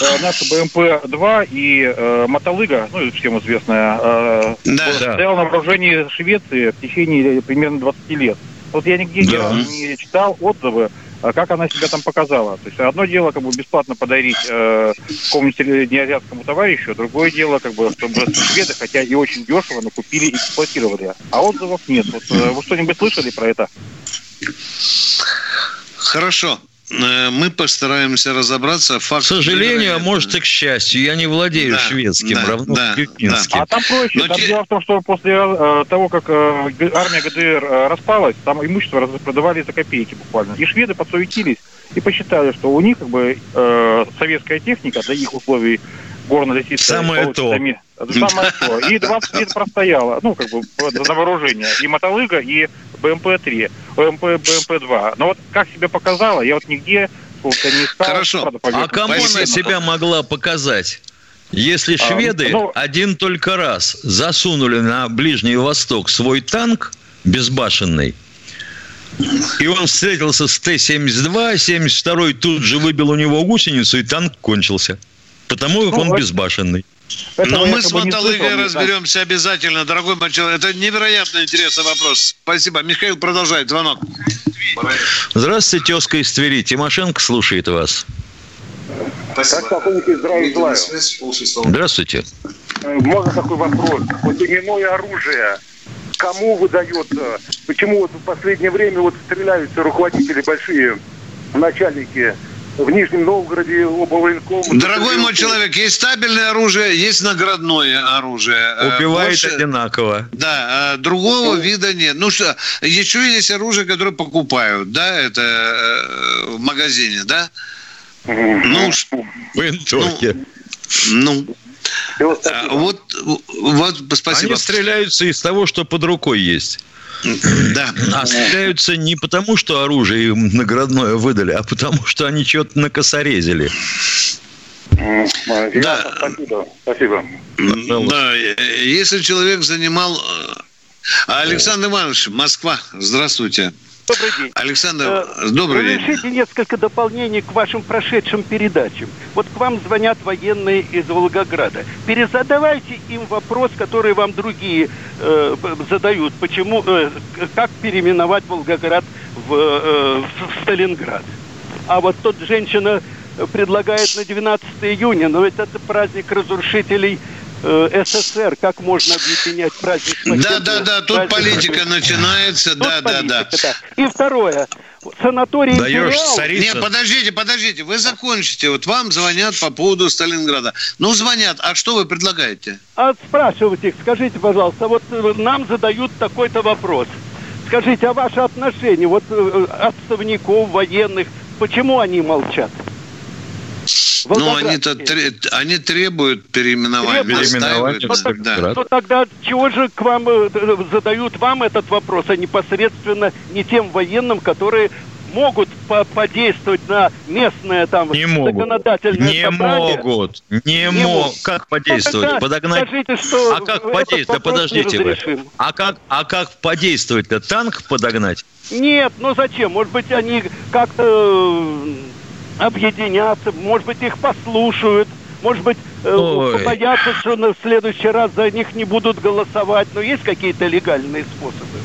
Speaker 22: э, наша БМП-2 и э, Мотолыга, ну, всем известная, э,
Speaker 2: Да.
Speaker 3: Да.
Speaker 22: стояла на вооружении Швеции в течение примерно 20 лет. Вот я нигде ни
Speaker 3: Да.
Speaker 22: не читал отзывы, а как она себя там показала. То есть одно дело, как бы беспплатно подарить э, какому-нибудь неазиатскому товарищу, другое дело, как бы, чтобы шведы, хотя и очень дешево, но купили и эксплуатировали. А отзывов нет. Вот, э, вы что-нибудь слышали про это?
Speaker 2: Хорошо. Э, Мы постараемся разобраться. Факт
Speaker 3: К сожалению, а может и к счастью, я не владею
Speaker 2: Да,
Speaker 3: шведским,
Speaker 2: да,
Speaker 3: равно
Speaker 2: да,
Speaker 3: финским.
Speaker 22: А там проще.
Speaker 2: Но
Speaker 22: там
Speaker 2: те-
Speaker 22: дело в том, что после э, того, как э, армия ГДР э, распалась, там имущество продавали за копейки буквально. И шведы подсуетились и посчитали, что у них как бы э, советская техника для их условий горно-лесистая
Speaker 3: Самое то.
Speaker 22: Самое то. И [laughs] 20 лет простояла, ну, как бы, на вооружение. И Мотолыга, и БМП-3, БМП, БМП-2. Но вот как себя показала, я вот нигде сколько не искал.
Speaker 2: Хорошо.
Speaker 22: правда,
Speaker 3: А кому
Speaker 22: Спасибо.
Speaker 3: она себя могла показать? Если
Speaker 22: А,
Speaker 3: шведы
Speaker 22: ну-
Speaker 3: один только раз засунули на Ближний Восток свой танк безбашенный, и он встретился с Т-72, 72-й тут же выбил у него гусеницу, и танк кончился. Потому как
Speaker 22: Ну,
Speaker 3: он
Speaker 22: вот-
Speaker 3: безбашенный.
Speaker 22: Этого
Speaker 2: Но мы с Мотолыгой разберемся обязательно, дорогой мой человек. Это невероятно интересный вопрос. Спасибо. Михаил продолжает звонок.
Speaker 3: Здравствуйте, тезка из Твери. Тимошенко слушает вас.
Speaker 17: Здравия желаю.
Speaker 3: Здравствуйте.
Speaker 17: Э, Можно такой вопрос? Вот именное оружие кому выдается? Почему вот в последнее время вот стреляются руководители большие, начальники в Нижнем Новгороде, оба военкома?
Speaker 2: Дорогой мой человек, есть стабильное оружие, есть наградное оружие. Э,
Speaker 3: Убивает
Speaker 2: больше-
Speaker 3: одинаково.
Speaker 2: Да, а другого вида нет. Ну что, еще есть оружие, которое покупают, да, это э, в магазине, да? Ну, ш-
Speaker 3: Винтовки.
Speaker 2: ну, а, вот, вот, спасибо.
Speaker 3: Они стреляются из того, что под рукой есть.
Speaker 2: Да.
Speaker 3: А стреляются не потому, что оружие им наградное выдали, а потому, что они что-то накосорезили.
Speaker 2: Да.
Speaker 23: Спасибо. Спасибо.
Speaker 2: Да, если человек занимал... А, Александр Иванович, Москва, здравствуйте.
Speaker 24: Добрый день.
Speaker 2: Александр,
Speaker 24: Э,
Speaker 2: добрый день.
Speaker 24: Разрешите несколько дополнений к вашим прошедшим передачам. Вот к вам звонят военные из Волгограда. Перезадавайте им вопрос, который вам другие э, задают. Почему, э, как переименовать Волгоград в, э, в Сталинград? А вот тут женщина предлагает на 12 июня, но ведь это праздник разрушителей э, СССР. Как можно объединять праздник?
Speaker 2: Да, да, да, тут
Speaker 24: праздник
Speaker 2: политика начинается, да, да, да.
Speaker 24: политика, да. И второе. Санаторий «Империал».
Speaker 2: Нет, подождите, подождите, вы закончите. Вот вам звонят по поводу Сталинграда. Ну, звонят, а что вы предлагаете?
Speaker 24: А спрашивать их, скажите, пожалуйста, вот э, нам задают такой-то вопрос. Скажите, а ваше отношение вот э, отставников, военных, почему они молчат?
Speaker 2: Ну, они-то они требуют переименования,
Speaker 24: Требуют. Ну, так-
Speaker 2: да.
Speaker 24: ну, тогда чего же к вам э, э, задают вам этот вопрос, а непосредственно не тем военным, которые могут по- подействовать на местное там
Speaker 3: Не могут.
Speaker 24: законодательное
Speaker 3: Не
Speaker 24: собрание?
Speaker 3: могут. Не,
Speaker 24: Не
Speaker 3: могут. Как подействовать?
Speaker 24: Ну, тогда
Speaker 3: Подогнать?
Speaker 24: скажите, что
Speaker 3: а как подействовать? Да подождите вы. А как, а как подействовать-то? Танк подогнать?
Speaker 24: Нет, ну зачем? Может быть, они как-то объединятся, может быть, их послушают, может быть, э,
Speaker 3: Ой.
Speaker 24: боятся, что на следующий раз за них не будут голосовать. Но есть какие-то легальные способы?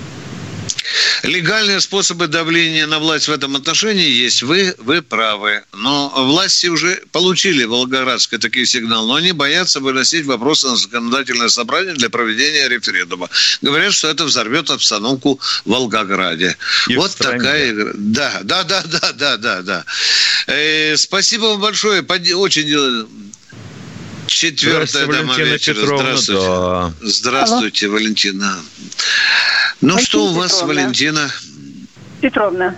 Speaker 2: Легальные способы давления на власть в этом отношении есть. Вы, вы правы. Но власти уже получили в Волгоградской такие сигналы, но они боятся выносить вопросы на законодательное собрание для проведения референдума. Говорят, что это взорвет обстановку в Волгограде.
Speaker 3: И
Speaker 2: вот
Speaker 3: стране.
Speaker 2: такая игра. Да, да, да, да, да, да, да. Э, спасибо вам большое. Поди- Очень э, Четвертая дама
Speaker 3: Валентина
Speaker 2: вечера.
Speaker 3: Петровна,
Speaker 2: Здравствуйте.
Speaker 3: да.
Speaker 2: Здравствуйте, Валентина. Ну
Speaker 25: Валентина
Speaker 2: что у вас,
Speaker 25: Петровна.
Speaker 2: Валентина?
Speaker 25: Петровна.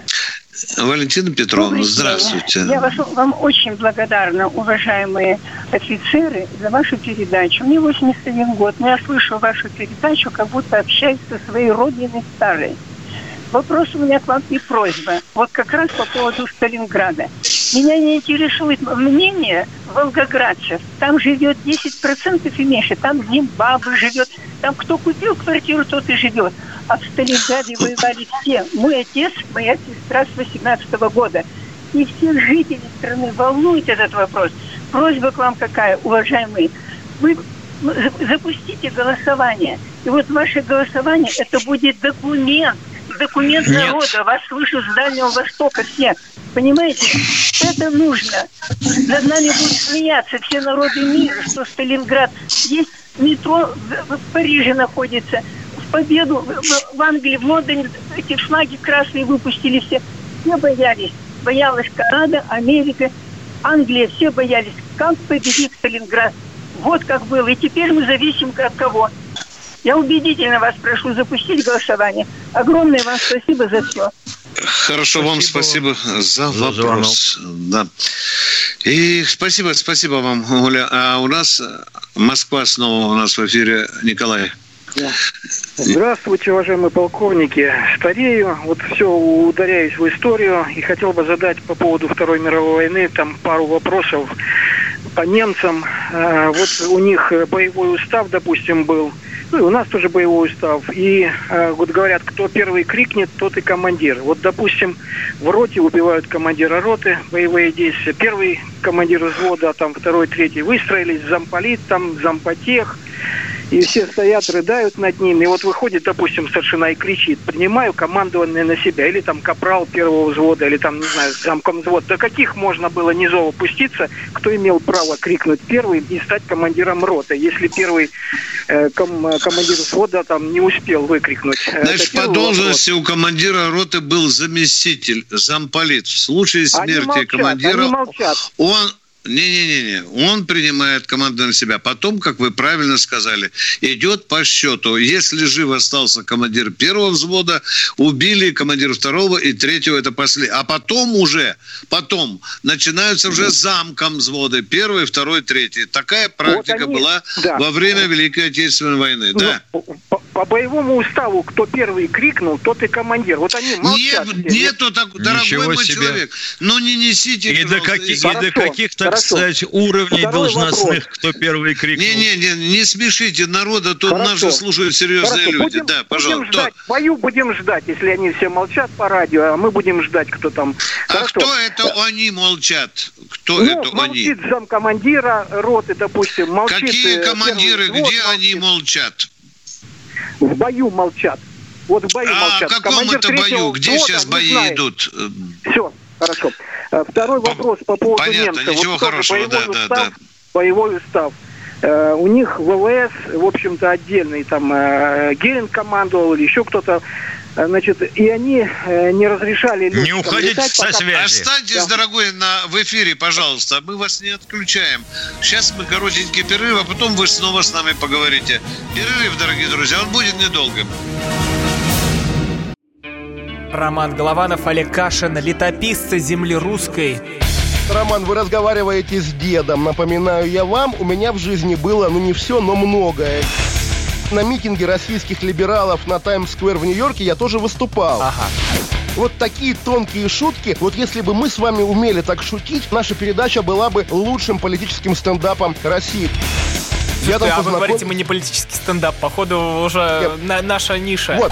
Speaker 2: Валентина Петровна,
Speaker 25: добрый день.
Speaker 2: здравствуйте.
Speaker 25: Я вас, вам очень благодарна, уважаемые офицеры, за вашу передачу. Мне 81 год, но я слышу вашу передачу, как будто общаюсь со своей родиной старой. Вопрос у меня к вам и просьба. Вот как раз по поводу Сталинграда. Меня не интересует мнение волгоградцев. Там живет 10% и меньше. Там Зимбабве живет. Там кто купил квартиру, тот и живет. А в Сталинграде воевали все. Мой отец, моя сестра с 18 года. И всех жителей страны волнует этот вопрос. Просьба к вам какая, уважаемые. Вы за- запустите голосование. И вот ваше голосование, это будет документ. Документ
Speaker 3: Нет.
Speaker 25: народа. Вас слышат с Дальнего Востока все. Понимаете? Это нужно. Над нами будут смеяться все народы мира, что Сталинград. Есть метро в, Париже находится. В победу в Англии, в Лондоне эти флаги красные выпустили все. Все боялись. Боялась Канада, Америка, Англия. Все боялись. Как победит Сталинград? Вот как было. И теперь мы зависим от кого? Я убедительно вас прошу запустить голосование. Огромное вам спасибо за все.
Speaker 2: Хорошо, вам спасибо за вопрос. Да. И спасибо, спасибо вам, Оля. А у нас э, Москва снова у нас в эфире. Николай.
Speaker 17: Здравствуйте, уважаемые полковники. Старею, вот все ударяюсь в историю и хотел бы задать по поводу Второй мировой войны там пару вопросов по немцам. Э, Вот у них э, боевой устав, допустим, был. Ну и у нас тоже боевой устав. И э, вот говорят, кто первый крикнет, тот и командир. Вот, допустим, в роте убивают командира роты, боевые действия. Первый командир взвода, там второй, третий выстроились, замполит, там зампотех. И все стоят, рыдают над ним. И вот выходит, допустим, старшина и кричит, принимаю командование на себя. Или там капрал первого взвода, или там, не знаю, замком взвода. До каких можно было низов опуститься, кто имел право крикнуть первый и стать командиром роты, если первый э, ком- э, командир взвода там не успел выкрикнуть. Это
Speaker 2: Значит, по должности у командира роты был заместитель, замполит. В случае
Speaker 17: вопрос. Они
Speaker 2: смерти
Speaker 17: молчат,
Speaker 2: командира
Speaker 17: они молчат.
Speaker 2: он не-не-не, он принимает команду на себя. Потом, как вы правильно сказали, идет по счету. Если жив остался командир первого взвода, убили командира второго и третьего, это после. А потом уже, потом начинаются уже замком взводы. Первый, второй, третий. Такая практика
Speaker 17: они-
Speaker 2: была
Speaker 17: да.
Speaker 2: во время Великой Отечественной войны.
Speaker 17: Ну,
Speaker 2: да.
Speaker 17: по, по боевому уставу, кто первый крикнул, тот и командир. Вот они молчат.
Speaker 2: Нет, нету так, дорогой
Speaker 3: Ничего
Speaker 2: мой
Speaker 3: себе.
Speaker 2: человек. Ну не несите,
Speaker 3: И до, каких, и до каких-то кстати, уровней
Speaker 17: Второй
Speaker 3: должностных,
Speaker 17: вопрос.
Speaker 3: кто первый крикнул.
Speaker 2: Не-не-не, не смешите народа, тут
Speaker 17: Хорошо.
Speaker 2: нас же слушают серьезные
Speaker 17: Хорошо,
Speaker 2: люди.
Speaker 17: будем-
Speaker 2: да,
Speaker 17: Будем
Speaker 2: пожалуйста.
Speaker 17: ждать, бою будем ждать, если они все молчат по радио, а мы будем ждать, кто там.
Speaker 2: А
Speaker 17: Хорошо.
Speaker 2: кто это они молчат? Кто
Speaker 17: ну,
Speaker 2: это они?
Speaker 17: молчит замкомандира роты, допустим, молчит...
Speaker 2: Какие
Speaker 17: э,
Speaker 2: командиры, где они
Speaker 17: молчит.
Speaker 2: молчат?
Speaker 17: В бою молчат. Вот в бою
Speaker 2: А
Speaker 17: молчат.
Speaker 2: в каком
Speaker 17: Командир
Speaker 2: это бою? Где сейчас бои
Speaker 17: знает.
Speaker 2: идут?
Speaker 17: Все, хорошо. А, Второй вопрос по поводу
Speaker 2: понятно,
Speaker 17: немцев.
Speaker 2: ничего
Speaker 17: Вот
Speaker 2: хорошего,
Speaker 17: боевой
Speaker 2: да, да,
Speaker 17: устав,
Speaker 2: да.
Speaker 17: Боевой устав. Э, У них ВВС, в общем-то, отдельный, там э, Геринг командовал или еще кто-то. Значит, и они э, не разрешали летчикам летать, пока-
Speaker 2: Останьтесь, дорогой, на, в эфире, пожалуйста. Мы вас не отключаем. Сейчас мы коротенький перерыв, а потом вы снова с нами поговорите. Перерыв, дорогие друзья, он будет недолгим.
Speaker 26: Роман Голованов, Олег Кашин, летописцы земли русской.
Speaker 27: Роман, вы разговариваете с дедом. Напоминаю я вам, у меня в жизни было, ну не все, но многое. На митинге российских либералов на Таймс-сквер в Нью-Йорке я тоже выступал. Вот такие тонкие шутки, вот если бы мы с вами умели так шутить, наша передача была бы лучшим политическим стендапом России. Я там
Speaker 26: а вы
Speaker 27: познаком-
Speaker 26: говорите, мы не политический стендап. Походу, уже на- наша ниша.
Speaker 27: Вот.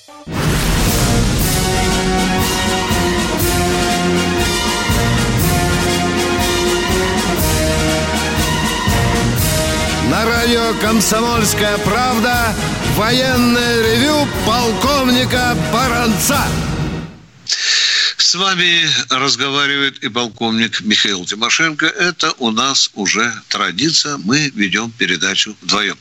Speaker 1: Радио «Комсомольская правда» военное ревю полковника Баранца.
Speaker 2: С вами разговаривает и полковник Михаил Тимошенко. Это у нас уже традиция. Мы ведем передачу вдвоем.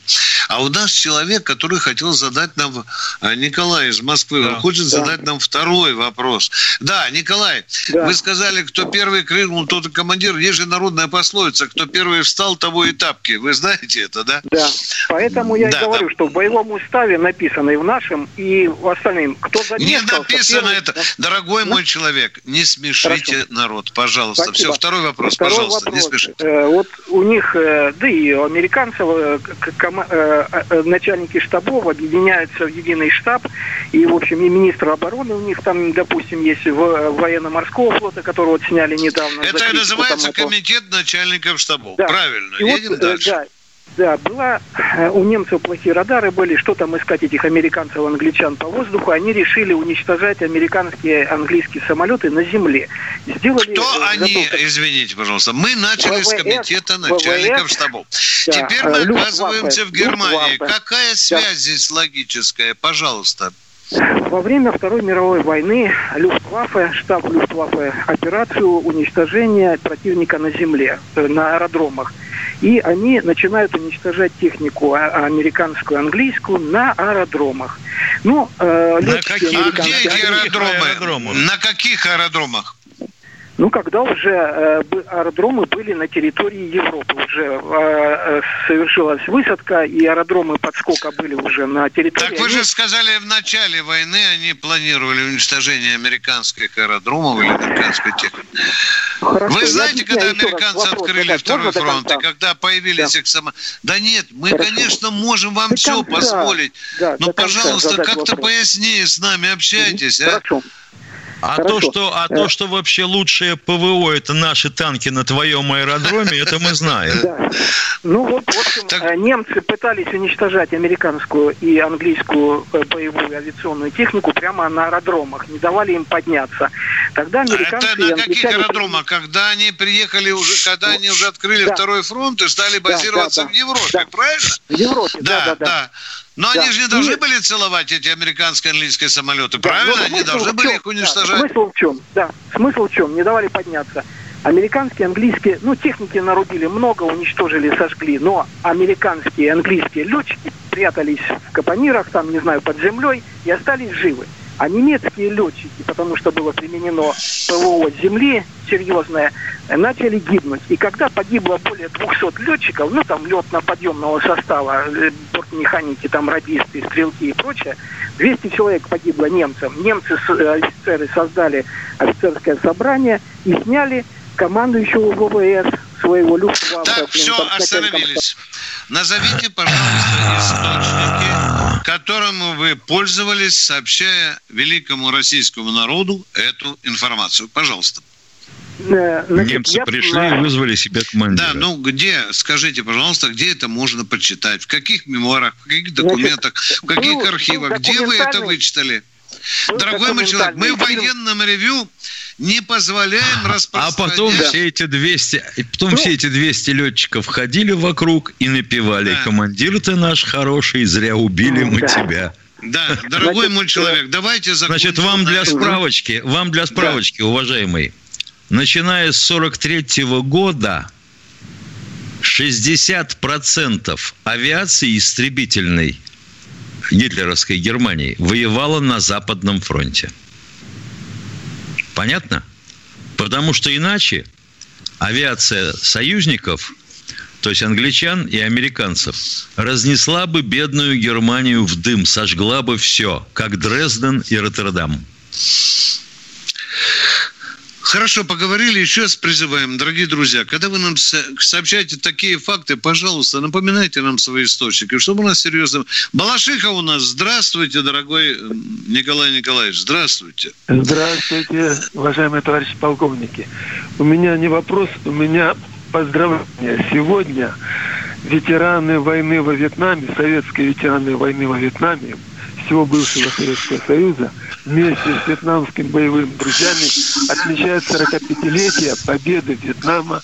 Speaker 2: А у нас человек, который хотел задать нам, а, Николай из Москвы, он хочет
Speaker 17: Да.
Speaker 2: задать нам второй вопрос. Да, Николай,
Speaker 17: Да.
Speaker 2: вы сказали, кто первый крикнул, тот и командир. Есть же народная пословица, кто первый встал, того и тапки. Вы знаете это, да?
Speaker 17: Да. Поэтому я
Speaker 2: Да,
Speaker 17: и говорю,
Speaker 2: да.
Speaker 17: что в боевом уставе написано и в нашем, и в остальном. Кто
Speaker 2: Не
Speaker 17: замешкался,
Speaker 2: написано
Speaker 17: первый-
Speaker 2: это. Дорогой мой человек, не смешите народ, пожалуйста.
Speaker 17: Спасибо.
Speaker 2: Все, второй вопрос,
Speaker 17: Второй
Speaker 2: пожалуйста, не
Speaker 17: вопрос.
Speaker 2: спешите.
Speaker 17: Э, вот у них, э, да и у американцев, э, э, э, начальники штабов объединяются в единый штаб, и, в общем, и министр обороны у них там, допустим, есть в, э, военно-морского флота, которого вот сняли недавно.
Speaker 2: Это и называется
Speaker 17: этого.
Speaker 2: комитет начальников штабов.
Speaker 17: Да.
Speaker 2: Правильно,
Speaker 17: И вот,
Speaker 2: едем
Speaker 17: э,
Speaker 2: дальше.
Speaker 17: Да, да, была э, у немцев плохие радары были, что там искать этих американцев, англичан по воздуху. Они решили уничтожать американские, английские самолеты на земле. Сделали,
Speaker 2: Кто
Speaker 17: э,
Speaker 2: они, извините, пожалуйста? Мы начали с
Speaker 17: ВВС,
Speaker 2: комитета начальников
Speaker 17: ВВС,
Speaker 2: штабов.
Speaker 17: да,
Speaker 2: Теперь
Speaker 17: э,
Speaker 2: мы
Speaker 17: Люфтваффе,
Speaker 2: оказываемся в Германии.
Speaker 17: Люфтваффе.
Speaker 2: Какая связь здесь логическая? Пожалуйста.
Speaker 17: Во время Второй мировой войны Люфтваффе, штаб Люфтваффе, операцию уничтожения противника на земле, э, на аэродромах. И они начинают уничтожать технику а- американскую, английскую на аэродромах. Ну, э,
Speaker 2: На каких, а где эти аэродромы? На каких аэродромах?
Speaker 17: Ну, когда уже э, аэродромы были на территории Европы, уже э, э, совершилась высадка, и аэродромы подскока были уже на территории.
Speaker 2: Так вы же сказали, в начале войны они планировали уничтожение американских аэродромов или американской техники.
Speaker 17: Хорошо,
Speaker 2: Вы знаете, когда американцы
Speaker 17: вопрос
Speaker 2: открыли
Speaker 17: задать.
Speaker 2: второй фронт, и когда появились
Speaker 17: Да.
Speaker 2: их само... Да нет, мы,
Speaker 17: Хорошо.
Speaker 2: конечно, можем вам
Speaker 17: До
Speaker 2: все
Speaker 17: конца.
Speaker 2: позволить.
Speaker 17: Да,
Speaker 2: но,
Speaker 17: конца
Speaker 2: пожалуйста, как-то
Speaker 17: вопрос.
Speaker 2: пояснее с нами общайтесь. а?
Speaker 17: Хорошо.
Speaker 3: А
Speaker 17: Хорошо.
Speaker 3: то, что, а
Speaker 17: Э.
Speaker 3: то, что вообще лучшее ПВО это наши танки на твоем аэродроме, это мы знаем.
Speaker 17: Да. Ну вот, в общем, э, немцы пытались уничтожать американскую и английскую э, боевую авиационную технику прямо на аэродромах, не давали им подняться. Тогда американцы
Speaker 2: Это на каких аэродромах? Когда они приехали уже, когда они уже открыли
Speaker 17: Да.
Speaker 2: второй фронт и стали базироваться
Speaker 17: да, да.
Speaker 2: в Европе, правильно?
Speaker 17: В Европе, да, да, да.
Speaker 2: Но
Speaker 17: Да.
Speaker 2: они же не должны
Speaker 17: И-
Speaker 2: были целовать эти американские английские самолеты,
Speaker 17: Да,
Speaker 2: правильно?
Speaker 17: но
Speaker 2: Они должны были их
Speaker 17: Да,
Speaker 2: уничтожать.
Speaker 17: смысл в чем? Да, смысл в чем? Не давали подняться. Американские, английские, ну, техники нарубили много, уничтожили, сожгли, но американские английские летчики прятались в капонирах, там, не знаю, под землей и остались живы. А немецкие летчики, потому что было применено ПВО земли серьезное, начали гибнуть. И когда погибло более 200 летчиков, ну там летно-подъемного состава, э, бортмеханики, там радисты, стрелки и прочее, 200 человек погибло немцам. Немцы, э, офицеры создали офицерское собрание и сняли
Speaker 25: командующего ВВС своего Люфтваффе.
Speaker 2: Так, все, остановились. Назовите, пожалуйста, источники, [laughs] которым вы пользовались, сообщая великому российскому народу эту информацию. Пожалуйста.
Speaker 25: Э, значит,
Speaker 3: Немцы
Speaker 25: я-
Speaker 3: пришли и вызвали себе командира.
Speaker 2: Да, ну где, скажите, пожалуйста, где это можно почитать? В каких мемуарах, в каких документах, в каких
Speaker 25: был-
Speaker 2: архивах?
Speaker 25: был
Speaker 2: Где вы это вычитали?
Speaker 25: был
Speaker 2: Дорогой мой человек, мы в военном ревю не позволяем
Speaker 3: А
Speaker 2: распространять...
Speaker 3: потом все эти 200, и потом все эти 200 летчиков ходили вокруг и напевали. Командир ты наш хороший, зря убили мы
Speaker 2: Да.
Speaker 3: тебя.
Speaker 2: Да, дорогой мой человек, давайте закончим.
Speaker 3: Значит, вам для справочки, вам для справочки, уважаемый, начиная с 43 года 60% авиации истребительной гитлеровской Германии воевала на Западном фронте. Понятно? Потому что иначе авиация союзников, то есть англичан и американцев, разнесла бы бедную Германию в дым, сожгла бы все, как Дрезден и Роттердам.
Speaker 2: Хорошо, поговорили, еще раз призываем, дорогие друзья, когда вы нам со- сообщаете такие факты, пожалуйста, напоминайте нам свои источники, чтобы у нас серьезно... Балашиха у нас, здравствуйте, дорогой м, Николай Николаевич, здравствуйте.
Speaker 28: Здравствуйте, уважаемые товарищи полковники. У меня не вопрос, у меня поздравление. Сегодня ветераны войны во Вьетнаме, советские ветераны войны во Вьетнаме, всего бывшего Советского Союза, вместе с вьетнамскими боевыми друзьями отмечают 45-летие победы Вьетнама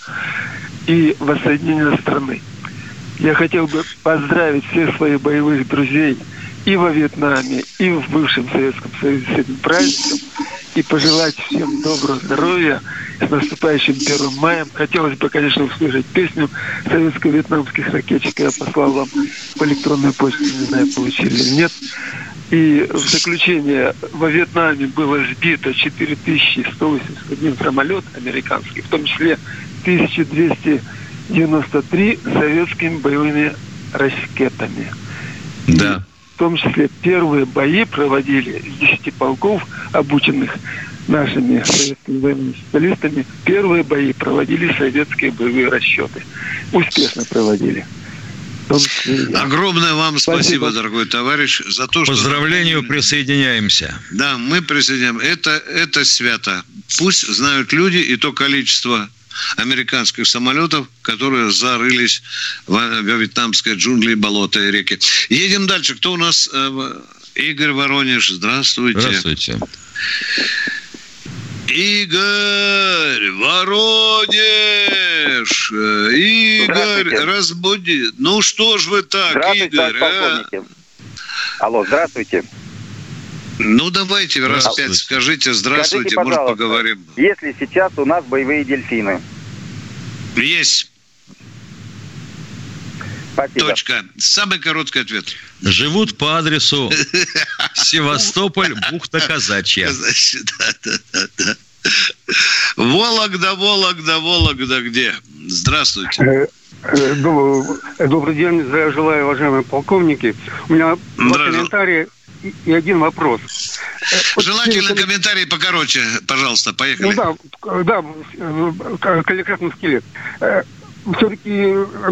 Speaker 28: и воссоединения страны. Я хотел бы поздравить всех своих боевых друзей и во Вьетнаме, и в бывшем Советском Союзе с этим праздником, и пожелать всем доброго здоровья с наступающим 1 маем. Хотелось бы, конечно, услышать песню советско-вьетнамских ракетчиков. Я послал вам по электронной почте, не знаю, получили или нет. И в заключение, во Вьетнаме было сбито 4181 самолет американский, в том числе 1293 советскими боевыми ракетами.
Speaker 3: Да.
Speaker 28: В том числе первые бои проводили из 10 полков, обученных нашими советскими военными специалистами. Первые бои проводили советские боевые расчеты. Успешно проводили. В том числе и я.
Speaker 2: Огромное вам спасибо,
Speaker 28: Спасибо.
Speaker 2: дорогой товарищ, за то, что...
Speaker 3: Поздравлению присоединяемся.
Speaker 2: Да, мы присоединяем. Это, это свято. Пусть знают люди и то количество американских самолетов, которые зарылись в, во вьетнамской джунгли, болота и реки. Едем дальше. Кто у нас? Э, Игорь Воронеж, здравствуйте.
Speaker 3: Здравствуйте.
Speaker 2: Игорь Воронеж! Э, Игорь, разбуди. Ну что ж вы так,
Speaker 15: Здравствуйте,
Speaker 2: Игорь? а?
Speaker 15: Алло, здравствуйте.
Speaker 2: Ну давайте раз
Speaker 15: Здравствуйте.
Speaker 2: пять скажите здравствуйте,
Speaker 15: Скажите,
Speaker 2: может поговорим.
Speaker 15: Если сейчас у нас боевые дельфины.
Speaker 2: Есть.
Speaker 15: Спасибо.
Speaker 2: Точка. Самый короткий ответ.
Speaker 3: Живут по адресу [laughs] Севастополь, бухта Казачья.
Speaker 2: Да, да, да, да. Вологда, Вологда, Вологда где? Здравствуйте.
Speaker 29: Э, э, э, Добрый день, здравия желаю, уважаемые полковники. У меня два комментария и- один вопрос. Вот
Speaker 2: Желательно
Speaker 29: все-
Speaker 2: комментарий покороче, пожалуйста,
Speaker 29: Ну
Speaker 2: поехали.
Speaker 29: да, к- да, э, к- коллективном стиле. Все-таки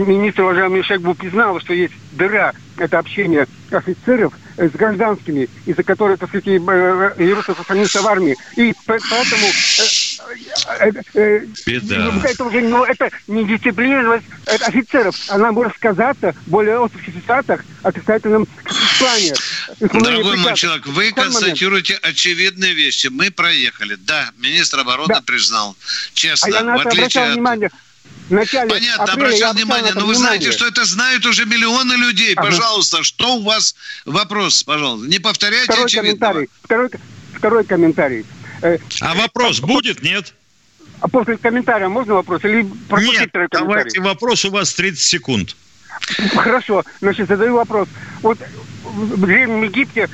Speaker 29: министр, уважаемый Шагбу, признал, что есть дыра, это общение офицеров с гражданскими, из-за которой, так сказать, и, э, Иерусалим сохранился в армии. И по- поэтому э, э, э,
Speaker 3: Беда.
Speaker 29: ну, Это уже ну, это не дисциплинированность э, офицеров. Она может сказаться более острых о отрицательном плане.
Speaker 2: Дорогой мой человек, вы
Speaker 29: Второй момент.
Speaker 2: констатируете очевидные вещи. Мы проехали. Да, министр обороны
Speaker 29: Да.
Speaker 2: признал.
Speaker 29: А
Speaker 2: Честно,
Speaker 29: я на
Speaker 2: в
Speaker 29: это
Speaker 2: отличие
Speaker 29: обращал
Speaker 2: от...
Speaker 29: внимание. В начале
Speaker 2: Понятно,
Speaker 29: апреля
Speaker 2: обращал внимание, но вы знаете,
Speaker 29: внимание.
Speaker 2: что это знают уже миллионы людей.
Speaker 29: Ага.
Speaker 2: Пожалуйста, что у вас вопрос, пожалуйста? Не повторяйте
Speaker 29: Второй
Speaker 2: очевидного.
Speaker 29: комментарий. Второй, второй комментарий. Э,
Speaker 3: А вопрос будет, нет?
Speaker 29: А после комментария можно вопрос? Или пропустить
Speaker 3: Нет,
Speaker 29: второй комментарий?
Speaker 3: давайте вопрос, у вас 30 секунд.
Speaker 29: Хорошо, значит, задаю вопрос. Вот в Древнем Египте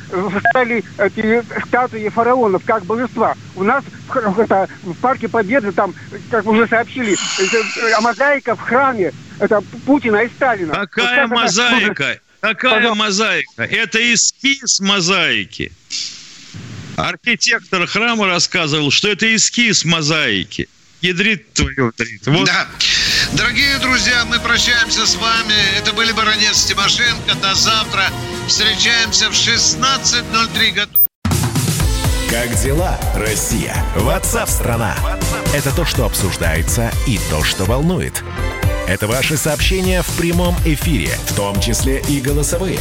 Speaker 29: стали эти статуи фараонов как божества. У нас в, это, в Парке Победы, там, как уже сообщили, это, э, мозаика в храме, это Путина и Сталина. Вот
Speaker 3: Какая
Speaker 29: как это
Speaker 3: мозаика? Какая
Speaker 29: Пожалуйста.
Speaker 3: мозаика? Это эскиз мозаики. Архитектор храма рассказывал, что это эскиз мозаики. Ядрит твою, ядрит. Вот.
Speaker 2: Да. Дорогие друзья, мы прощаемся с вами. Это были Баранец Тимошенко. До завтра. Встречаемся в 16.03.
Speaker 19: Как дела, Россия? Ватсап-страна! Это то, что обсуждается и то, что волнует. Это ваши сообщения в прямом эфире, в том числе и голосовые.